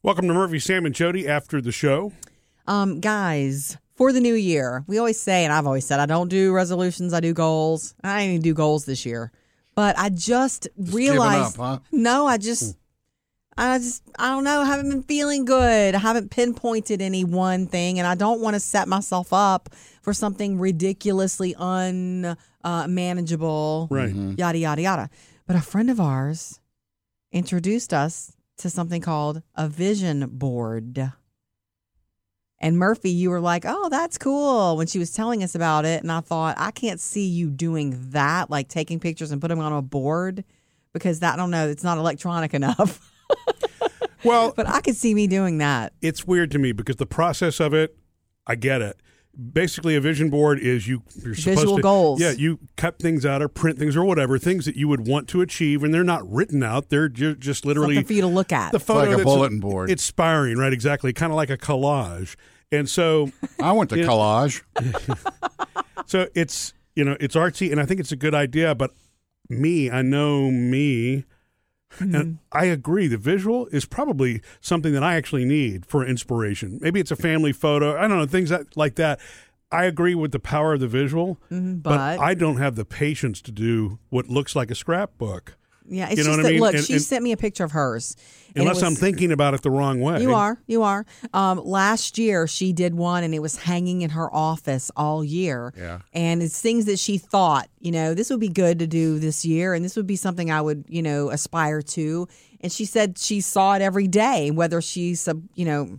Welcome to Murphy, Sam, and Jody after the show. Um, guys, for the new year, we always say, and I've always said, I don't do resolutions, I do goals. I didn't even do goals this year. But I just, realized up, huh? no, I just I just I don't know, I haven't been feeling good. I haven't pinpointed any one thing and I don't want to set myself up for something ridiculously unmanageable. Right. Yada yada yada. But a friend of ours introduced us to something called a vision board. And Murphy, you were like, "Oh, that's cool." When she was telling us about it, and I thought, I can't see you doing that, like taking pictures and put them on a board, because that I don't know, it's not electronic enough. Well, but I could see me doing that. it's weird to me because the process of it, I get it. Basically, a vision board is you you're supposed Visual to, goals. Yeah, you cut things out or print things or whatever things that you would want to achieve, and they're not written out. They're ju- just literally Something for you to look at. the photo like a bulletin board. It's inspiring, right? Exactly, kind of like a collage. And so, I went to Yeah. collage. so it's you know it's artsy, and I think it's a good idea. But me, I know me. And mm-hmm. I agree. The visual is probably something that I actually need for inspiration. Maybe it's a family photo. I don't know things that, like that. I agree with the power of the visual, mm-hmm, but, but I don't have the patience to do what looks like a scrapbook yeah, it's you know just what I that mean? look, And- she and- sent me a picture of hers. unless I'm thinking about it the wrong way. You are. You are. Um, last year, she did one and it was hanging in her office all year. Yeah. And it's things that she thought, you know, this would be good to do this year and this would be something I would, you know, aspire to. And she said she saw it every day, whether she, sub, you know,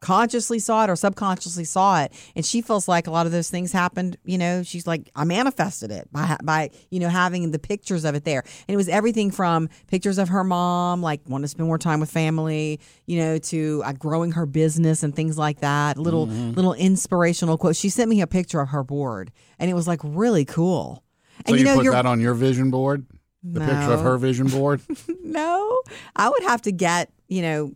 consciously saw it or subconsciously saw it. And she feels like a lot of those things happened you know she's like i manifested it by by you know having the pictures of it there. And it was everything from pictures of her mom like wanting to spend more time with family you know to uh, growing her business and things like that. Little little inspirational quotes she sent me a picture of her board and it was like really cool. So and you, know put that on your vision board? The picture of her vision board? no, I would have to get, you know,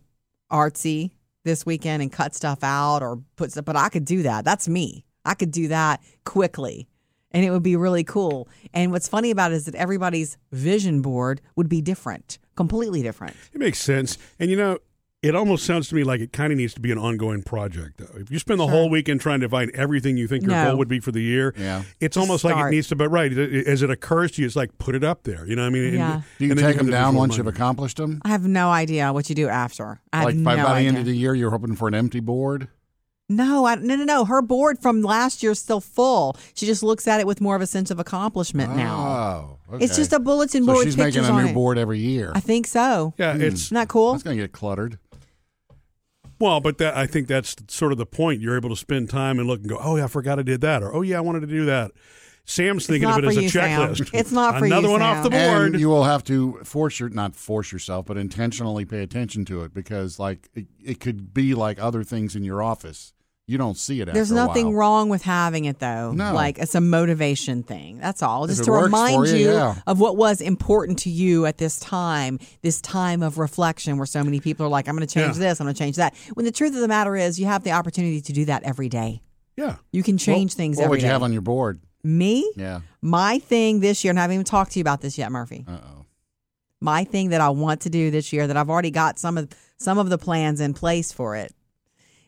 artsy this weekend and cut stuff out or put stuff, but I could do that. That's me. I could do that quickly and it would be really cool. And what's funny about it is that everybody's vision board would be different, completely different. It makes sense. And you know, it almost sounds to me like it kind of needs to be an ongoing project, though. If you spend the whole weekend trying to find everything you think your No. goal would be for the year, Yeah. it's Just almost like it needs to. But right, as it occurs to you, it's like put it up there. You know what I mean? And- Yeah. Do you and take have them the down once mind. you've accomplished them? I have no idea what you do after. I have Like no by, by the idea. end of the year, you're hoping for an empty board? No, I, no, no, no. Her board from last year is still full. She just looks at it with more of a sense of accomplishment now. Oh, okay. It's just a bulletin So board. she's with making pictures a on new it. board every year. I think so. Yeah, Hmm. it's Isn't that cool? It's going to get cluttered. Well, but that, I think that's sort of the point. You're able to spend time and look and go, oh yeah, I forgot I did that, or oh yeah, I wanted to do that. Sam's thinking of it as a you, Sam. checklist. It's not for you. Another you, one off the board. And you will have to force your not force yourself, but intentionally pay attention to it because like it, it could be like other things in your office. You don't see it. There's nothing wrong with having it though. No. Like it's a motivation thing. That's all. Just to remind you, you yeah. of what was important to you at this time, this time of reflection where so many people are like, I'm going to change Yeah. this, I'm going to change that. When the truth of the matter is, you have the opportunity to do that every day. yeah, You can change things What would you day. have on your board? Me? Yeah. My thing this year, and I haven't even talked to you about this yet, Murphy. Uh oh. my thing that I want to do this year that I've already got some of some of the plans in place for it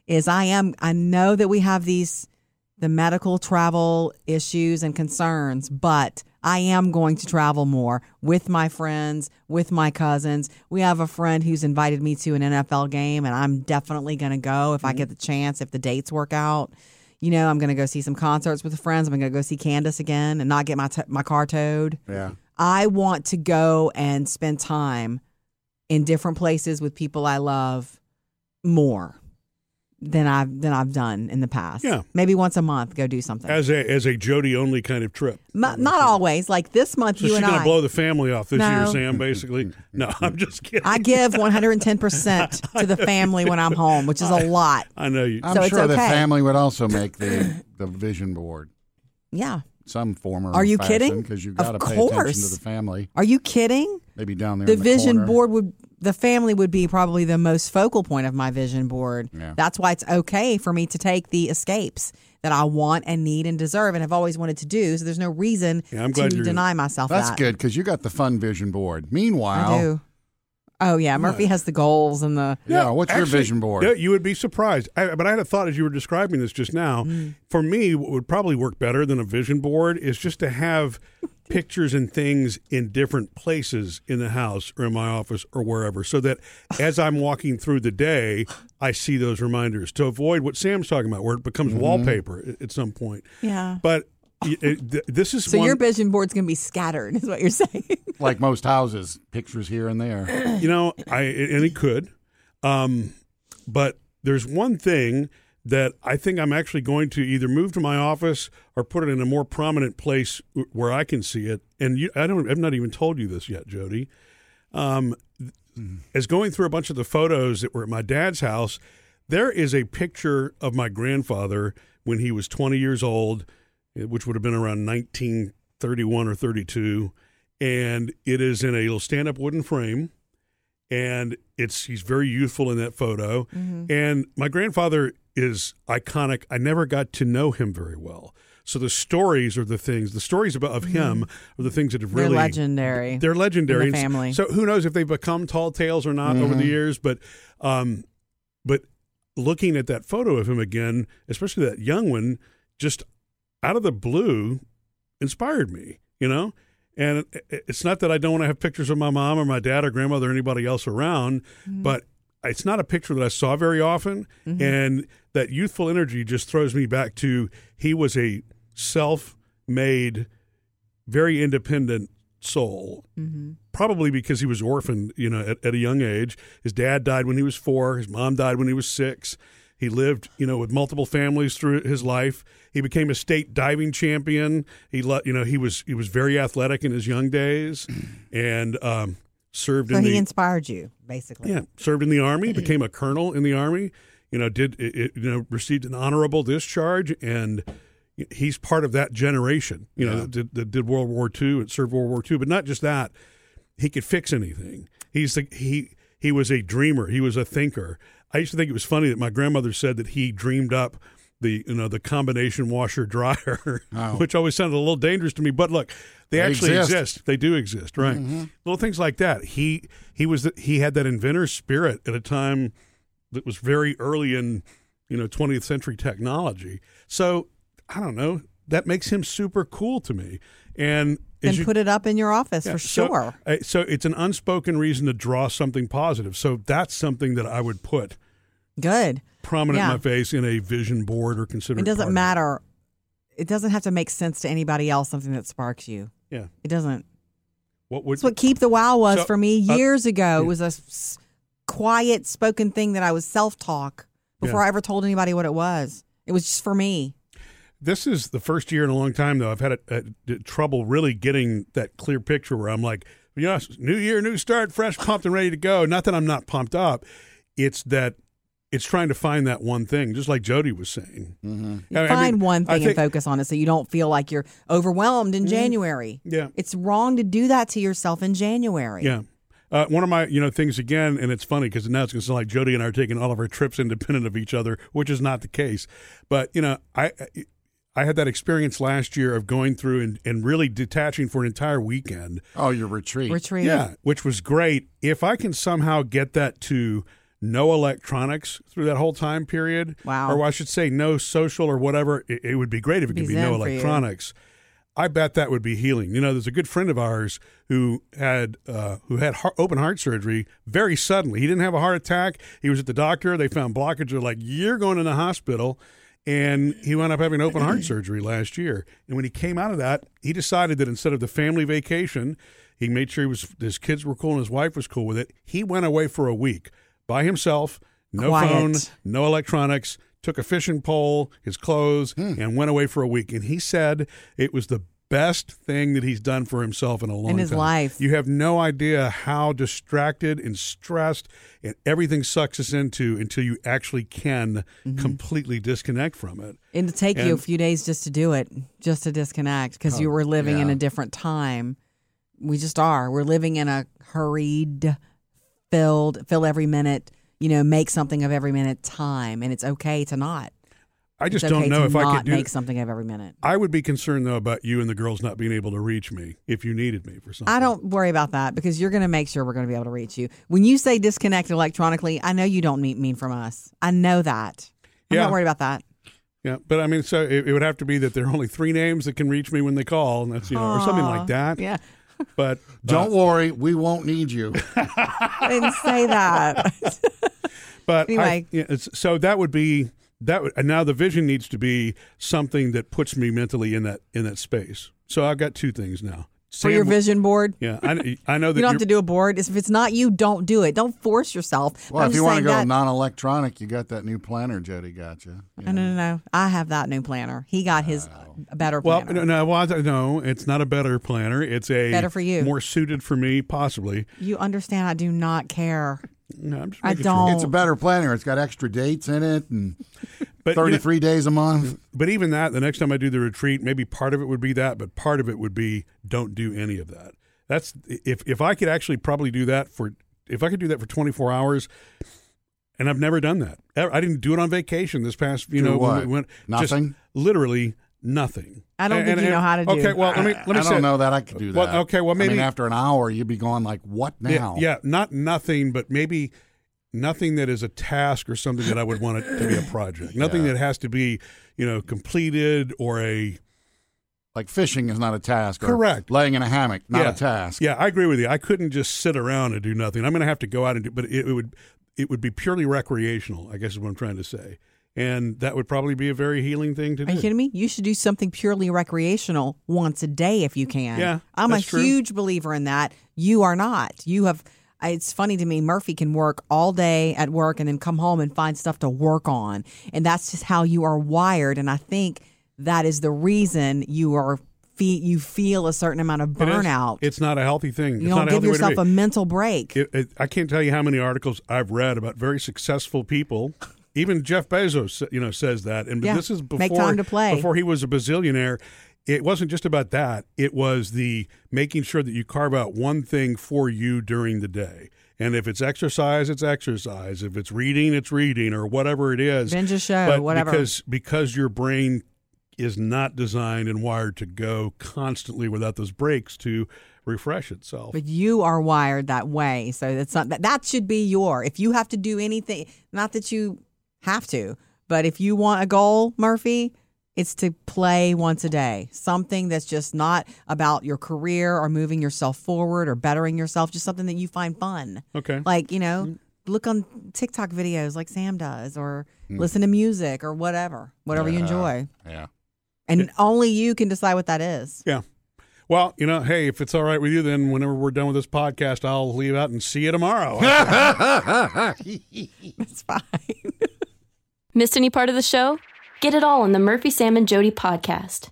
is I am I know that we have these the medical travel issues and concerns, but I am going to travel more with my friends, with my cousins. We have a friend who's invited me to an NFL game and I'm definitely going to go if I mm-hmm. get the chance if the dates work out. You know, I'm going to go see some concerts with friends. I'm going to go see Candace again and not get my t- my car towed. Yeah. I want to go and spend time in different places with people I love more than I've than I've done in the past. Yeah. maybe once a month, go do something. as a as a Jody only kind of trip. M- not always. Like this month, So you she's and I. blow the family off this year, Sam. Basically, no, I'm just kidding. I give 110 percent to the family when I'm home, which is a lot. I know you. I'm So it's sure the okay. family would also make the the vision board. Yeah. Some form or Are you fashion, kidding? Because you've got to pay attention course. to the family. Are you kidding? Maybe down there. the in the vision corner. board would the family would be probably the most focal point of my vision board. Yeah. That's why it's okay for me to take the escapes that I want and need and deserve and have always wanted to do. So there's no reason Yeah, I'm glad to deny myself That's that. good because you got the fun vision board. Meanwhile, I do. Oh yeah, Murphy has the goals and the. Yeah, what's your vision board? yeah, you would be surprised. I, but I had a thought as you were describing this just now. Mm. For me, what would probably work better than a vision board is just to have pictures and things in different places in the house or in my office or wherever, so that as I'm walking through the day, I see those reminders to avoid what Sam's talking about, where it becomes Mm-hmm. wallpaper at- at some point. Yeah. But y- it, this is So one, your vision board's going to be scattered, is what you're saying. like most houses, pictures here and there. you know, I and it could, um, but there's one thing that I think I'm actually going to either move to my office or put it in a more prominent place where I can see it. And you, I don't, I've not even told you this yet, Jody. Um, as going through a bunch of the photos that were at my dad's house, there is a picture of my grandfather when he was 20 years old, eh, which would have been around 1931 or 32, and it is in a little stand-up wooden frame, and it's he's very youthful in that photo, and my grandfather is iconic. I never got to know him very well. So the stories are the things. The stories about of him mm-hmm. are the things that have They're really legendary. they're legendary. In the family. So who knows if they've become tall tales or not over the mm-hmm. years? But, um, but looking at that photo of him again, especially that young one, just out of the blue, inspired me. You know, and it- it- it's not that I don't want to have pictures of my mom or my dad or grandmother or anybody else around, mm-hmm. but it's not a picture that I saw very often, and that youthful energy just throws me back to he was a self-made, very independent soul. Probably because he was orphaned, you know, at, at a young age. His dad died when he was four. His mom died when he was six. He lived, you know, with multiple families through his life. He became a state diving champion. He, you know, he was he was very athletic in his young days, and um, served so in he the inspired you, basically. yeah, served in the army, became a colonel in the army. You know, did it, it- you know received an honorable discharge, and he's part of that generation. You know, that, did, that did World War II and served World War II. But not just that, he could fix anything. He's the he he was a dreamer. He was a thinker. I used to think it was funny that my grandmother said that he dreamed up the you know the combination washer dryer, Oh. which always sounded a little dangerous to me. But look, they, They actually exist. exist. They do exist, right? Little things like that. He he was the, he had that inventor spirit at a time that was very early in you know 20th century technology. So I don't know. That makes him super cool to me. And and you- put it up in your office yeah, for sure. uh, So, it's an unspoken reason to draw something positive. So that's something that I would put Good. prominent Yeah. in my face in a vision board or consider. It doesn't matter. It doesn't have to make sense to anybody else. Something that sparks you. Yeah. It doesn't. What would That's what keep the wow was So, for me uh, years ago. It was a s- quiet spoken thing that I was self talk before Yeah. I ever told anybody what it was. It was just for me. This is the first year in a long time, though. I've had a, a- trouble really getting that clear picture where I'm like, yes, new year, new start, fresh, pumped, and ready to go. Not that I'm not pumped up. It's that it's trying to find that one thing, just like Jody was saying. Mm-hmm. You I- I find mean, one thing think- and focus on it so you don't feel like you're overwhelmed in January. Yeah. It's wrong to do that to yourself in January. Yeah. Uh, one of my, you know, things again, and it's funny because now it's going to sound like Jody and I are taking all of our trips independent of each other, which is not the case. But you know, I I had that experience last year of going through and, and really detaching for an entire weekend. Oh, your retreat. Retreat. Yeah, which was great. If I can somehow get that to no electronics through that whole time period, Wow. or I should say no social or whatever, it, it would be great if it Be could be zen no electronics. I bet that would be healing. You know, there's a good friend of ours who had uh, who had heart, open heart surgery very suddenly. He didn't have a heart attack. He was at the doctor. They found blockage. They're like, "You're going in the hospital," and he wound up having open heart surgery last year. And when he came out of that, he decided that instead of the family vacation, he made sure he was his kids were cool and his wife was cool with it. He went away for a week by himself, no Quiet. phone, no electronics, took a fishing pole, his clothes, and went away for a week. And he said it was the best thing that he's done for himself in a long In his time. life. You have no idea how distracted and stressed and everything sucks us into until you actually can Mm-hmm. completely disconnect from it. It'll take you a few days just to do it, just to disconnect, because you were living in a different time. We just are. We're living in a hurried, filled, fill every minute, you know, make something of every minute time. And it's okay to not. I just don't know if I could do make something of every minute. I would be concerned though about you and the girls not being able to reach me if you needed me for something. I don't worry about that because you're going to make sure we're going to be able to reach you. When you say disconnect electronically, I know you don't mean, mean from us. I know that. I'm Yeah. not worried about that. Yeah, but I mean, so it, it would have to be that there are only three names that can reach me when they call, and that's you know, or something like that. Yeah. But Don't uh, worry, we won't need you. I didn't say that. but I- Anyway. yeah, so that would be that. Would, and now the vision needs to be something that puts me mentally in that in that space. So I've got two things now. For your vision board. Yeah, I, I know that You don't have to do a board. If it's not you, don't do it. Don't force yourself. Well, if you want to go that- non-electronic, you got that new planner Jody got you. No, no, no, no. I have that new planner. He got his a better Well, planner. no, no, well, I- no, it's not a better planner. It's a Better for you. more suited for me, possibly. You understand? I do not care. No, I'm just I don't. Sure. It's a better planner. It's got extra dates in it and But you know- 33 days a month. But even that, the next time I do the retreat, maybe part of it would be that, but part of it would be don't do any of that. That's if if I could actually probably do that for if I could do that for 24 hours, and I've never done that. I didn't do it on vacation this past. You Do know, what? when we went Nothing? literally nothing. I don't think you know how to do Okay, well let me let me I say don't know that I could do that. Well, okay, well, I maybe- mean, after an hour, you'd be going like, "What Yeah, now?" yeah, not nothing, but maybe nothing that is a task or something that I would want it to be a project. Nothing that has to be, you know, completed or a Like fishing is not a task. or Correct. Laying in a hammock, not yeah. a task. Yeah, I agree with you. I couldn't just sit around and do nothing. I'm going to have to go out and do, but it, it would it would be purely recreational. I guess is what I'm trying to say, and that would probably be a very healing thing to do. Are you kidding me? You should do something purely recreational once a day if you can. Yeah, I'm a true. huge believer in that. You are not. You have. It's funny to me. Murphy can work all day at work and then come home and find stuff to work on, and that's just how you are wired. And I think that is the reason you are. You feel a certain amount of It burnout. It's not a healthy thing. you it's don't give yourself a mental break. It, it, I can't tell you how many articles I've read about very successful people. Even Jeff Bezos, you know, says that. And Yeah. this is before Make time to play. before he was a bazillionaire. It wasn't just about that. It was the making sure that you carve out one thing for you during the day. And if it's exercise, it's exercise. If it's reading, it's reading, or whatever it is. Binge a show, but whatever. Because because your brain is not designed and wired to go constantly without those breaks to refresh itself. But you are wired that way, so that's not that. That should be your. If you have to do anything, not that you have to, but if you want a goal, Murphy, it's to play once a day. Something that's just not about your career or moving yourself forward or bettering yourself. Just something that you find fun. Okay. Like you know, mm. look on TikTok videos like Sam does, or mm. listen to music or whatever, whatever you enjoy. Yeah. And only you can decide what that is. Yeah. Well, you know, hey, if it's all right with you, then whenever we're done with this podcast, I'll leave out and see you tomorrow. It's fine. Missed any part of the show? Get it all on the Murphy, Sam, and Jody podcast.